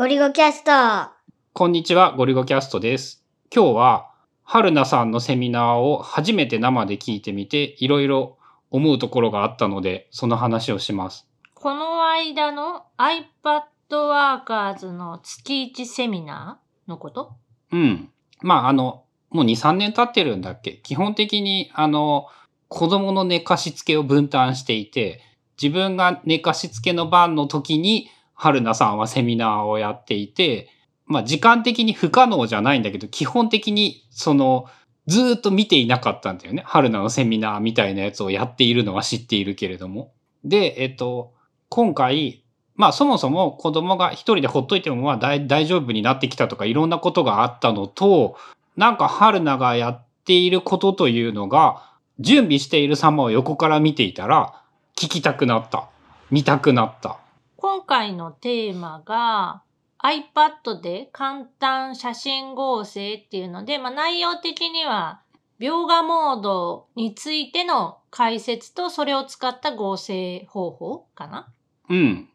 ゴリゴキャスト。こんにちは、ゴリゴキャストです。今日は、春菜さんのセミナーを初めて生で聞いてみて、いろいろ思うところがあったので、その話をします。この間の iPad Workers の月1セミナーのこと？うん。まあ、あの、もう2、3年経ってるんだっけ？基本的に、あの、子供の寝かしつけを分担していて、自分が寝かしつけの番の時に、春菜さんはセミナーをやっていて、まあ時間的に不可能じゃないんだけど、基本的にその、ずっと見ていなかったんだよね。春菜のセミナーみたいなやつをやっているのは知っているけれども。で、えっと、今回、まあそもそも子供が一人でほっといてもまあ大大丈夫になってきたとかいろんなことがあったのと、なんか春菜がやっていることというのが、準備している様を横から見ていたら、聞きたくなった。見たくなった。今回のテーマが iPad で簡単写真合成っていうので、まあ、内容的には描画モードについての解説とそれを使った合成方法かな？うん。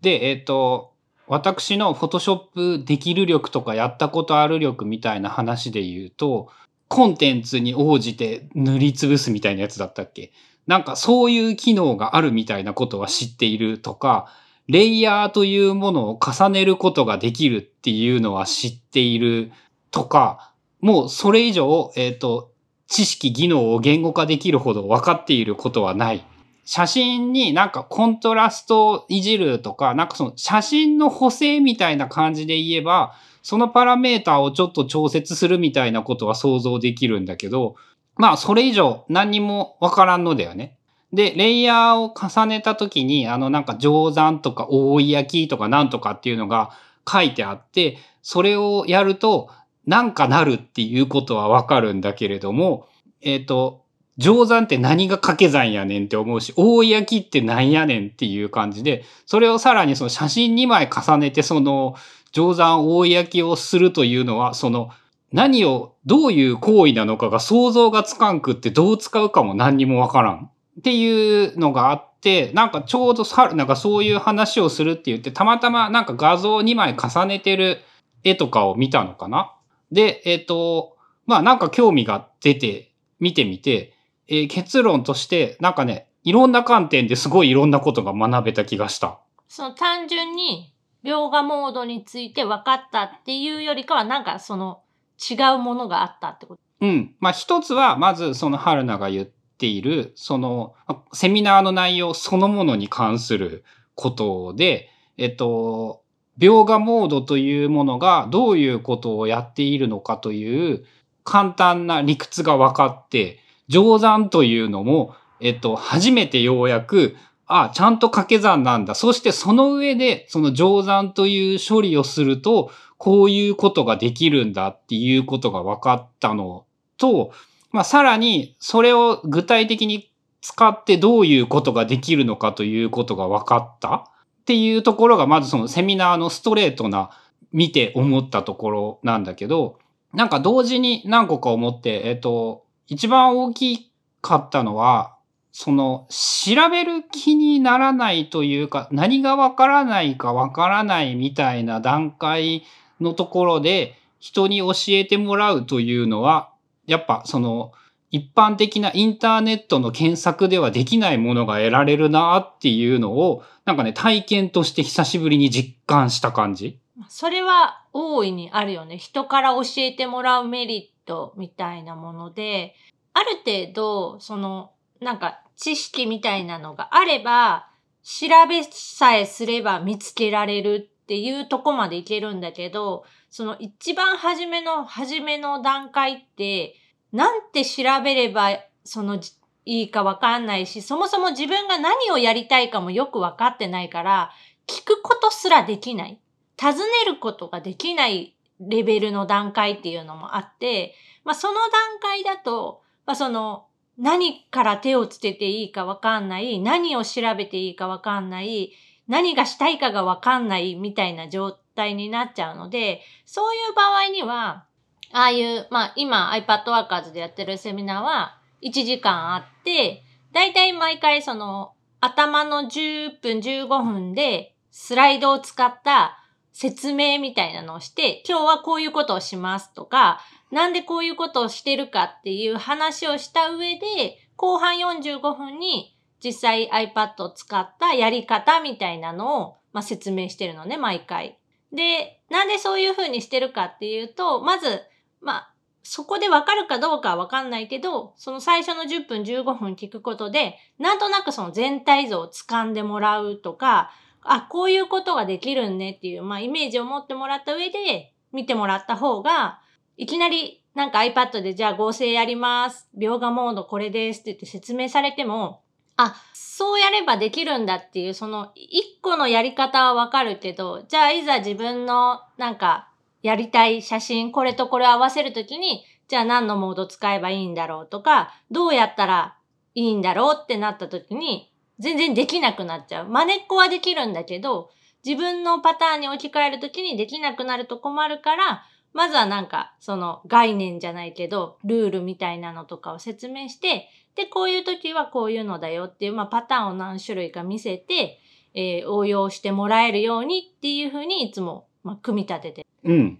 で、えっ、と、私の Photoshop できる力とかやったことある力みたいな話で言うと、コンテンツに応じて塗りつぶすみたいなやつだったっけ？なんかそういう機能があるみたいなことは知っているとか、レイヤーというものを重ねることができるっていうのは知っているとか、もうそれ以上、えっ、と、知識、技能を言語化できるほど分かっていることはない。写真になんかコントラストをいじるとか、なんかその写真の補正みたいな感じで言えば、そのパラメーターをちょっと調節するみたいなことは想像できるんだけど、まあそれ以上何にもわからんのだよね。で、レイヤーを重ねた時に、あのなんか定山とか大焼きとかなんとかっていうのが書いてあって、それをやるとなんかなるっていうことはわかるんだけれども、えっ、と、定山って何が掛け算やねんって思うし、大焼きってなんやねんっていう感じで、それをさらにその写真2枚重ねてその定山大焼きをするというのは、その何を、どういう行為なのかが想像がつかんくってどう使うかも何にもわからん。っていうのがあって、なんかちょうどさ、なんかそういう話をするって言って、たまたまなんか画像2枚重ねてる絵とかを見たのかな。で、えっ、と、まあなんか興味が出て、見てみて、えー結論として、なんかね、いろんな観点ですごいいろんなことが学べた気がした。その単純に描画モードについて分かったっていうよりかはなんかその違うものがあったってこと？うん。まあ一つは、まずその春菜が言っている、その、セミナーの内容そのものに関することで、えっと、描画モードというものがどういうことをやっているのかという簡単な理屈が分かって、定山というのも、えっと、初めてようやく、あちゃんと掛け算なんだ。そしてその上で、その定山という処理をすると、こういうことができるんだっていうことが分かったのと、まあ、さらに、それを具体的に使ってどういうことができるのかということが分かった。っていうところが、まずそのセミナーのストレートな見て思ったところなんだけど、なんか同時に何個か思って、えっと、一番大きかったのは、その、調べる気にならないというか、何がわからないかわからないみたいな段階のところで、人に教えてもらうというのは、やっぱその、一般的なインターネットの検索ではできないものが得られるなっていうのを、なんかね、体験として久しぶりに実感した感じ？それは大いにあるよね。人から教えてもらうメリットみたいなもので、ある程度、その、なんか知識みたいなのがあれば、調べさえすれば見つけられるっていうとこまでいけるんだけど、その一番初めの初めの段階って、なんて調べれば、そのいいかわかんないし、そもそも自分が何をやりたいかもよくわかってないから、聞くことすらできない。尋ねることができないレベルの段階っていうのもあって、まあその段階だと、まあその何から手をつけていいかわかんない、何を調べていいかわかんない、何がしたいかがわかんないみたいな状態態になっちゃうので、そういう場合には、ああいう、まあ今 iPad Workers でやってるセミナーは1時間あって、だいたい毎回その頭の10分15分でスライドを使った説明みたいなのをして、今日はこういうことをしますとか、なんでこういうことをしてるかっていう話をした上で、後半45分に実際 iPad を使ったやり方みたいなのを、まあ、説明してるのね、毎回。で、なんでそういう風にしてるかっていうと、まず、まあ、そこでわかるかどうかはわかんないけど、その最初の10分15分聞くことで、なんとなくその全体像を掴んでもらうとか、あ、こういうことができるんねっていう、まあ、イメージを持ってもらった上で見てもらった方が、いきなりなんか iPad でじゃあ合成やります。描画モードこれですって言って説明されても、あ、そうやればできるんだっていう、その一個のやり方はわかるけど、じゃあいざ自分のなんかやりたい写真、これとこれを合わせるときに、じゃあ何のモード使えばいいんだろうとか、どうやったらいいんだろうってなったときに、全然できなくなっちゃう。真似っこはできるんだけど、自分のパターンに置き換えるときにできなくなると困るから、まずはなんか、その概念じゃないけど、ルールみたいなのとかを説明して、で、こういう時はこういうのだよっていう、まあ、パターンを何種類か見せて、えー、応用してもらえるようにっていうふうにいつも、まあ、組み立てて。うん。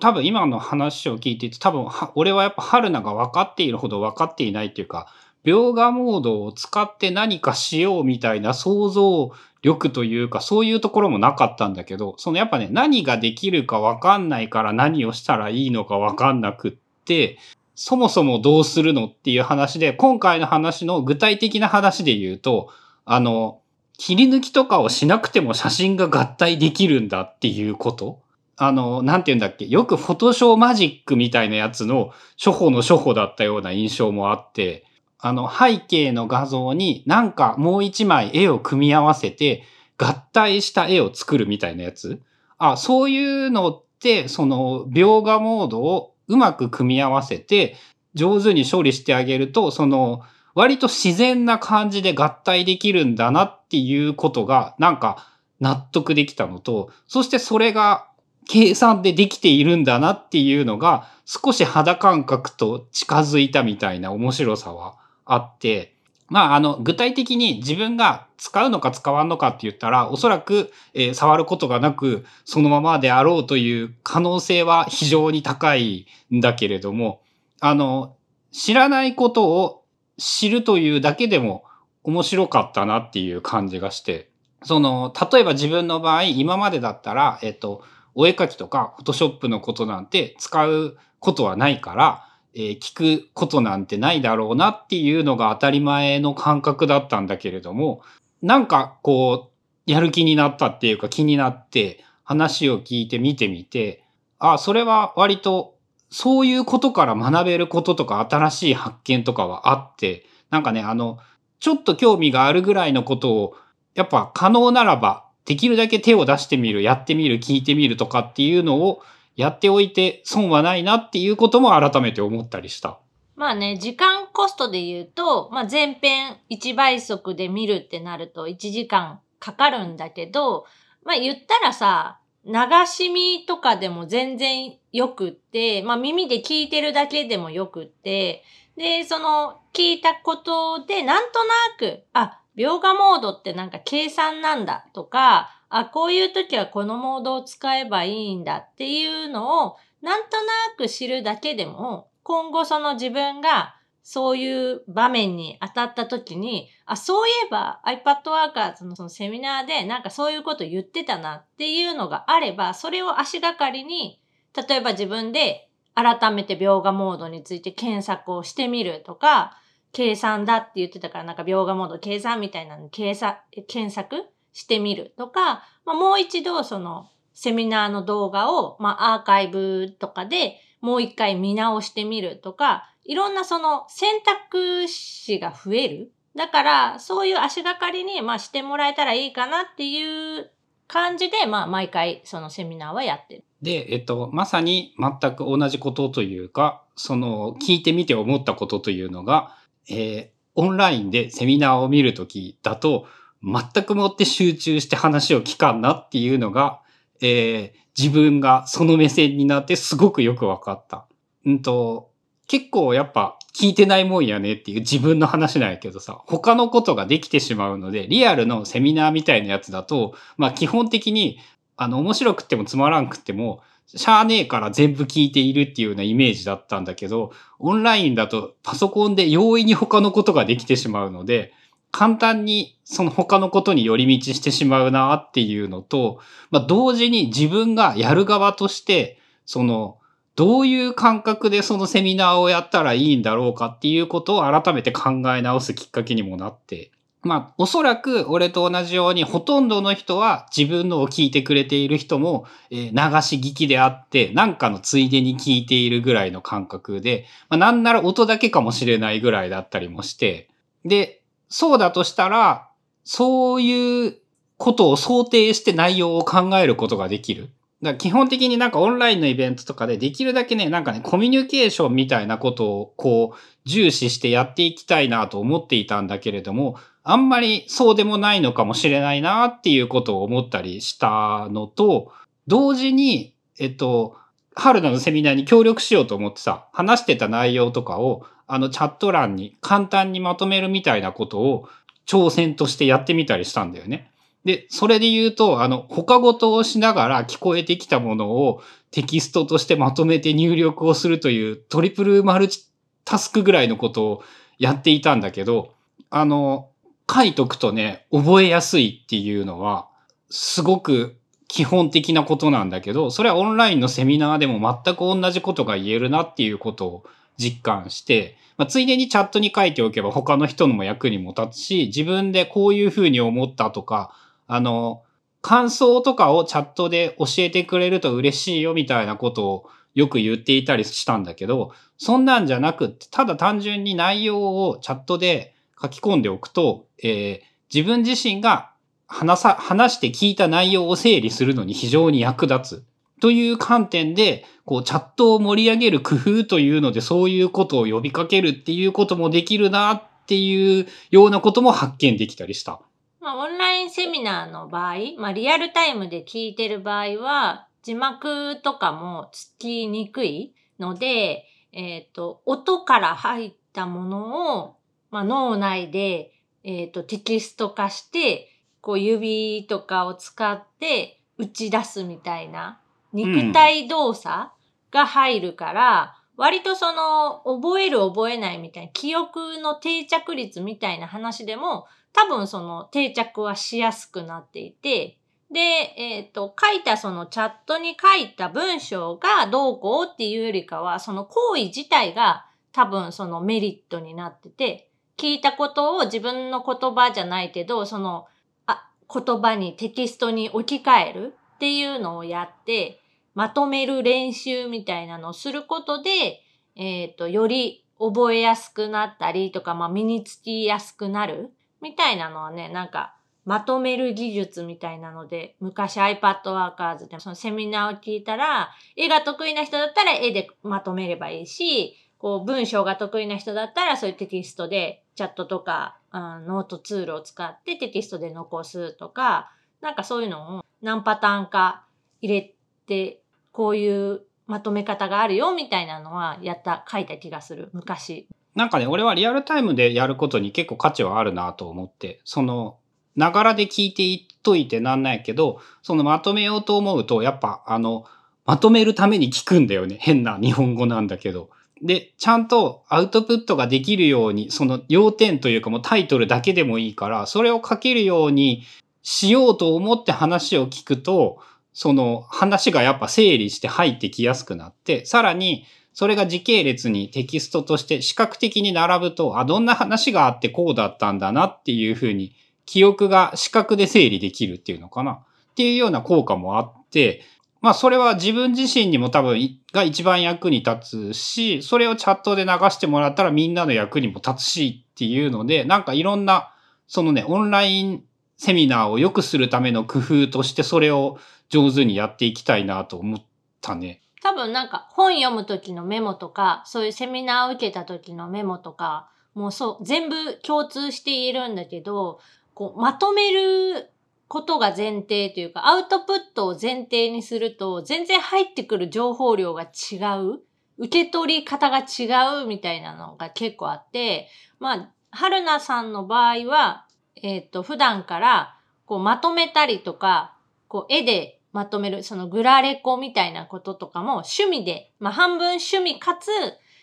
多分今の話を聞いてて、多分俺はやっぱ春菜が分かっているほど分かっていないっていうか、描画モードを使って何かしようみたいな想像力というか、そういうところもなかったんだけど、そのやっぱね、何ができるか分かんないから何をしたらいいのか分かんなくって、そもそもどうするのっていう話で、今回の話の具体的な話で言うと、あの、切り抜きとかをしなくても写真が合体できるんだっていうこと。あの、なんて言うんだっけ？よくフォトショーマジックみたいなやつの初歩の初歩だったような印象もあって、あの背景の画像になんかもう一枚絵を組み合わせて合体した絵を作るみたいなやつ。あ、そういうのって、その描画モードをうまく組み合わせて、上手に処理してあげると、その、割と自然な感じで合体できるんだなっていうことが、なんか納得できたのと、そしてそれが計算でできているんだなっていうのが、少し肌感覚と近づいたみたいな面白さはあって、まあ、あの、具体的に自分が使うのか使わんのかって言ったら、おそらく、えー、触ることがなく、そのままであろうという可能性は非常に高いんだけれども、あの、知らないことを知るというだけでも面白かったなっていう感じがして、その、例えば自分の場合、今までだったら、えっと、お絵描きとか、フォトショップのことなんて使うことはないから、えー、聞くことなんてないだろうなっていうのが当たり前の感覚だったんだけれども、なんかこう、やる気になったっていうか気になって話を聞いて見てみて、あ、それは割とそういうことから学べることとか新しい発見とかはあって、なんかね、あの、ちょっと興味があるぐらいのことを、やっぱ可能ならば、できるだけ手を出してみる、やってみる、聞いてみるとかっていうのをやっておいて損はないなっていうことも改めて思ったりした。まあね、時間コストで言うと、まあ前編1倍速で見るってなると1時間かかるんだけど、まあ言ったらさ、流し見とかでも全然よくって、まあ耳で聞いてるだけでもよくって、で、その聞いたことでなんとなく、あ、描画モードってなんか計算なんだとか、あ、こういう時はこのモードを使えばいいんだっていうのをなんとなく知るだけでも、今後その自分がそういう場面に当たった時に、あ、そういえば iPad Workers のそのセミナーでなんかそういうこと言ってたなっていうのがあれば、それを足がかりに、例えば自分で改めて描画モードについて検索をしてみるとか、計算だって言ってたからなんか描画モード計算みたいなの計算、検索してみるとか、まあ、もう一度そのセミナーの動画を、まあ、アーカイブとかでもう一回見直してみるとか、いろんなその選択肢が増える。だから、そういう足がかりに、まあ、してもらえたらいいかなっていう感じで、まあ、毎回そのセミナーはやってる。で、えっと、まさに全く同じことというか、その、聞いてみて思ったことというのが、えー、オンラインでセミナーを見るときだと、全くもって集中して話を聞かんなっていうのが、えー、自分がその目線になってすごくよくわかった。うんと、結構やっぱ聞いてないもんやねっていう自分の話なんやけどさ、他のことができてしまうので、リアルのセミナーみたいなやつだと、まあ基本的にあの、面白くってもつまらんくっても、しゃあねえから全部聞いているっていうようなイメージだったんだけど、オンラインだとパソコンで容易に他のことができてしまうので、簡単にその他のことに寄り道してしまうなっていうのと、まあ、同時に自分がやる側として、その、どういう感覚でそのセミナーをやったらいいんだろうかっていうことを改めて考え直すきっかけにもなって、まあ、おそらく俺と同じようにほとんどの人は自分のを聞いてくれている人も、えー、流し聞きであって、なんかのついでに聞いているぐらいの感覚で、まあ、なんなら音だけかもしれないぐらいだったりもして、で、そうだとしたら、そういうことを想定して内容を考えることができる。だから基本的になんかオンラインのイベントとかでできるだけね、なんかね、コミュニケーションみたいなことをこう重視してやっていきたいなと思っていたんだけれども、あんまりそうでもないのかもしれないなっていうことを思ったりしたのと、同時に、えっと、春菜のセミナーに協力しようと思ってさ、話してた内容とかを、あのチャット欄に簡単にまとめるみたいなことを挑戦としてやってみたりしたんだよね。で、それで言うと、あの、他ごとをしながら聞こえてきたものをテキストとしてまとめて入力をするというトリプルマルチタスクぐらいのことをやっていたんだけど、あの、書いとくとね、覚えやすいっていうのは、すごく基本的なことなんだけど、それはオンラインのセミナーでも全く同じことが言えるなっていうことを実感して、まあ、ついでにチャットに書いておけば他の人のも役にも立つし、自分でこういうふうに思ったとか、あの、感想とかをチャットで教えてくれると嬉しいよみたいなことをよく言っていたりしたんだけど、そんなんじゃなくって、ただ単純に内容をチャットで書き込んでおくと、えー、自分自身が話さ、話して聞いた内容を整理するのに非常に役立つ。という観点で、こう、チャットを盛り上げる工夫というので、そういうことを呼びかけるっていうこともできるなっていうようなことも発見できたりした。まあ、オンラインセミナーの場合、まあ、リアルタイムで聞いてる場合は、字幕とかもつきにくいので、えっ、ー、と、音から入ったものを、まあ、脳内で、えっ、ー、と、テキスト化して、こう指とかを使って打ち出すみたいな肉体動作が入るから、うん、割とその覚える覚えないみたいな記憶の定着率みたいな話でも多分その定着はしやすくなっていて、で、えっ、ー、と、書いたそのチャットに書いた文章がどうこうっていうよりかは、その行為自体が多分そのメリットになってて、聞いたことを自分の言葉じゃないけど、その、あ、言葉にテキストに置き換えるっていうのをやって、まとめる練習みたいなのをすることで、えっ、ー、と、より覚えやすくなったりとか、まあ、身につきやすくなるみたいなのはね、なんか、まとめる技術みたいなので、昔 iPad Workers でそのセミナーを聞いたら、絵が得意な人だったら絵でまとめればいいし、こう文章が得意な人だったらそういうテキストでチャットとか、うん、ノートツールを使ってテキストで残すとか、なんかそういうのを何パターンか入れて、こういうまとめ方があるよみたいなのはやった、書いた気がする、昔。なんかね、俺はリアルタイムでやることに結構価値はあるなと思って、その、ながらで聞いていっといてなんないけど、そのまとめようと思うと、やっぱあの、まとめるために聞くんだよね。変な日本語なんだけど。で、ちゃんとアウトプットができるように、その要点というかもうタイトルだけでもいいから、それを書けるようにしようと思って話を聞くと、その話がやっぱ整理して入ってきやすくなって、さらにそれが時系列にテキストとして視覚的に並ぶと、あ、どんな話があってこうだったんだなっていうふうに記憶が視覚で整理できるっていうのかな。っていうような効果もあって、まあそれは自分自身にも多分が一番役に立つし、それをチャットで流してもらったらみんなの役にも立つしっていうので、なんかいろんな、そのね、オンラインセミナーを良くするための工夫としてそれを上手にやっていきたいなと思ったね。多分なんか本読む時のメモとか、そういうセミナーを受けた時のメモとか、もうそう、全部共通しているんだけど、こう、まとめることが前提というか、アウトプットを前提にすると、全然入ってくる情報量が違う。受け取り方が違うみたいなのが結構あって、まあ、春菜さんの場合は、えっ、ー、と、普段から、こう、まとめたりとか、こう、絵でまとめる、そのグラレコみたいなこととかも趣味で、まあ半分趣味かつ、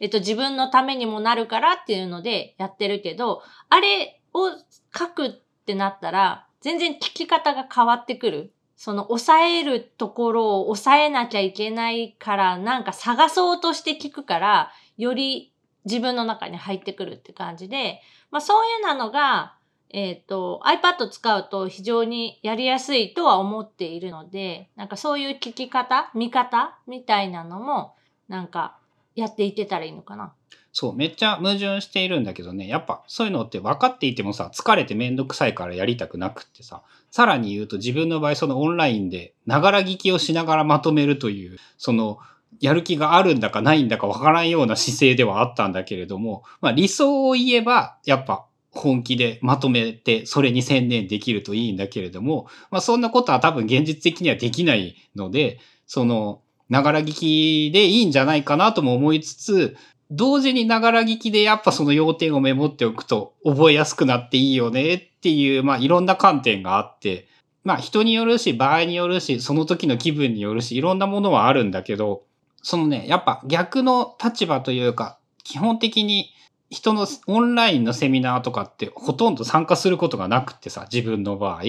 えっと自分のためにもなるからっていうのでやってるけど、あれを書くってなったら、全然聞き方が変わってくる。その抑えるところを抑えなきゃいけないから、なんか探そうとして聞くから、より自分の中に入ってくるって感じで、まあそういうなのが、えっ、と、iPad 使うと非常にやりやすいとは思っているので、なんかそういう聞き方、見方みたいなのも、なんかやっていけたらいいのかな。そう、めっちゃ矛盾しているんだけどね、やっぱそういうのって分かっていてもさ、疲れてめんどくさいからやりたくなくってさ、さらに言うと自分の場合そのオンラインで、ながら聞きをしながらまとめるという、その、やる気があるんだかないんだか分からんような姿勢ではあったんだけれども、まあ理想を言えば、やっぱ本気でまとめて、それに専念できるといいんだけれども、まあそんなことは多分現実的にはできないので、その、ながら聞きでいいんじゃないかなとも思いつつ、同時にながら聞きでやっぱその要点をメモっておくと覚えやすくなっていいよねっていう、まあいろんな観点があって、まあ人によるし、場合によるし、その時の気分によるし、いろんなものはあるんだけど、そのね、やっぱ逆の立場というか、基本的に人のオンラインのセミナーとかってほとんど参加することがなくってさ、自分の場合、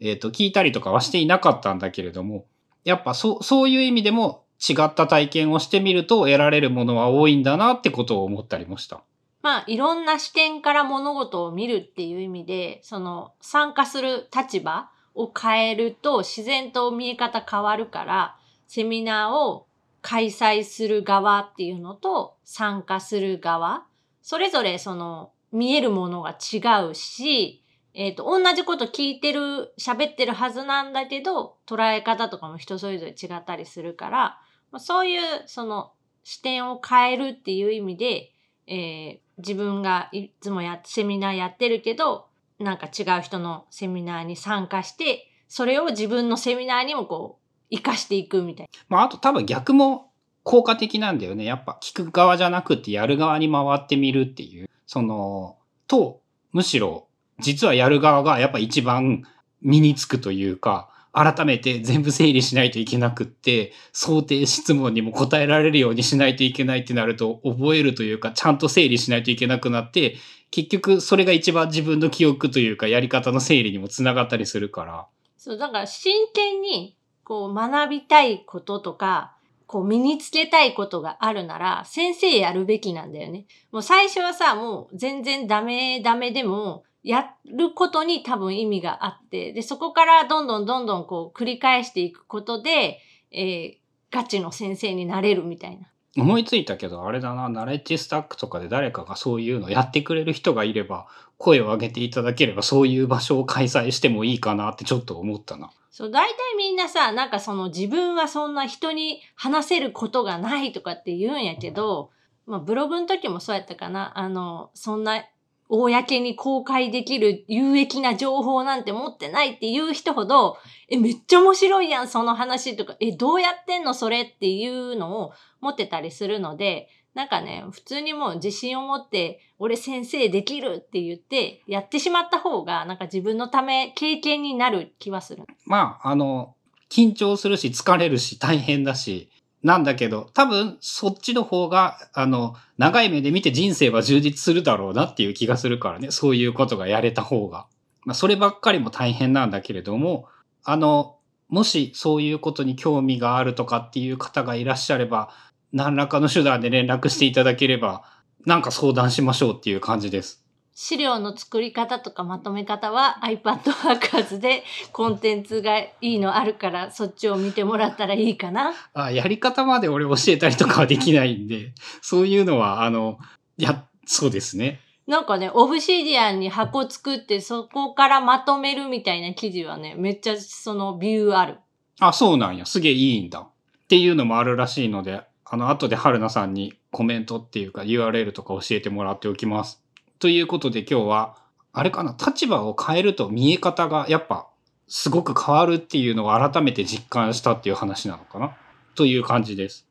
えっ、と、聞いたりとかはしていなかったんだけれども、やっぱそう、そういう意味でも違った体験をしてみると得られるものは多いんだなってことを思ったりもした。まあ、いろんな視点から物事を見るっていう意味で、その参加する立場を変えると自然と見え方変わるから、セミナーを開催する側っていうのと参加する側、それぞれその見えるものが違うし、えっ、と、同じこと聞いてる、喋ってるはずなんだけど、捉え方とかも人それぞれ違ったりするから、まそういうその視点を変えるっていう意味で、えー自分がいつもやセミナーやってるけどなんか違う人のセミナーに参加してそれを自分のセミナーにもこう活かしていくみたいな。まああと多分逆も効果的なんだよね。やっぱ聞く側じゃなくてやる側に回ってみるっていう。その、と、むしろ実はやる側がやっぱ一番身につくというか、改めて全部整理しないといけなくって、想定質問にも答えられるようにしないといけないってなると、覚えるというか、ちゃんと整理しないといけなくなって、結局それが一番自分の記憶というか、やり方の整理にもつながったりするから。そうだから真剣にこう学びたいこととかこう身につけたいことがあるなら先生やるべきなんだよね。もう最初はさもう全然ダメダメでもやることに多分意味があってでそこからどんどんどんどんこう繰り返していくことで、えーガチの先生になれるみたいな。思いついたけど、あれだな、ナレッジスタックとかで誰かがそういうのやってくれる人がいれば、声を上げていただければ、そういう場所を開催してもいいかなってちょっと思ったな。そう、大体みんなさ、なんかその自分はそんな人に話せることがないとかって言うんやけど、まあブログの時もそうやったかな。あの、そんな公に公開できる有益な情報なんて持ってないっていう人ほど、え、めっちゃ面白いやん、その話とか、え、どうやってんの、それっていうのを持ってたりするので、なんかね、普通にもう自信を持って、俺先生できるって言って、やってしまった方が、なんか自分のため、経験になる気はする。まあ、あの、緊張するし、疲れるし、大変だし、なんだけど、多分、そっちの方が、あの、長い目で見て人生は充実するだろうなっていう気がするからね、そういうことがやれた方が。まあ、そればっかりも大変なんだけれども、あの、もしそういうことに興味があるとかっていう方がいらっしゃれば、何らかの手段で連絡していただければ、なんか相談しましょうっていう感じです。資料の作り方とかまとめ方は iPad Workers でコンテンツがいいのあるからそっちを見てもらったらいいかな。あやり方まで俺教えたりとかはできないんで、そういうのは、あの、や、そうですね。なんかね、オブシディアンに箱作ってそこからまとめるみたいな記事はね、めっちゃそのビューある。あ、そうなんや。すげえいいんだ。っていうのもあるらしいので、あの、後で春菜さんにコメントっていうか URL とか教えてもらっておきます。ということで今日は、あれかな、立場を変えると見え方がやっぱすごく変わるっていうのを改めて実感したっていう話なのかなという感じです。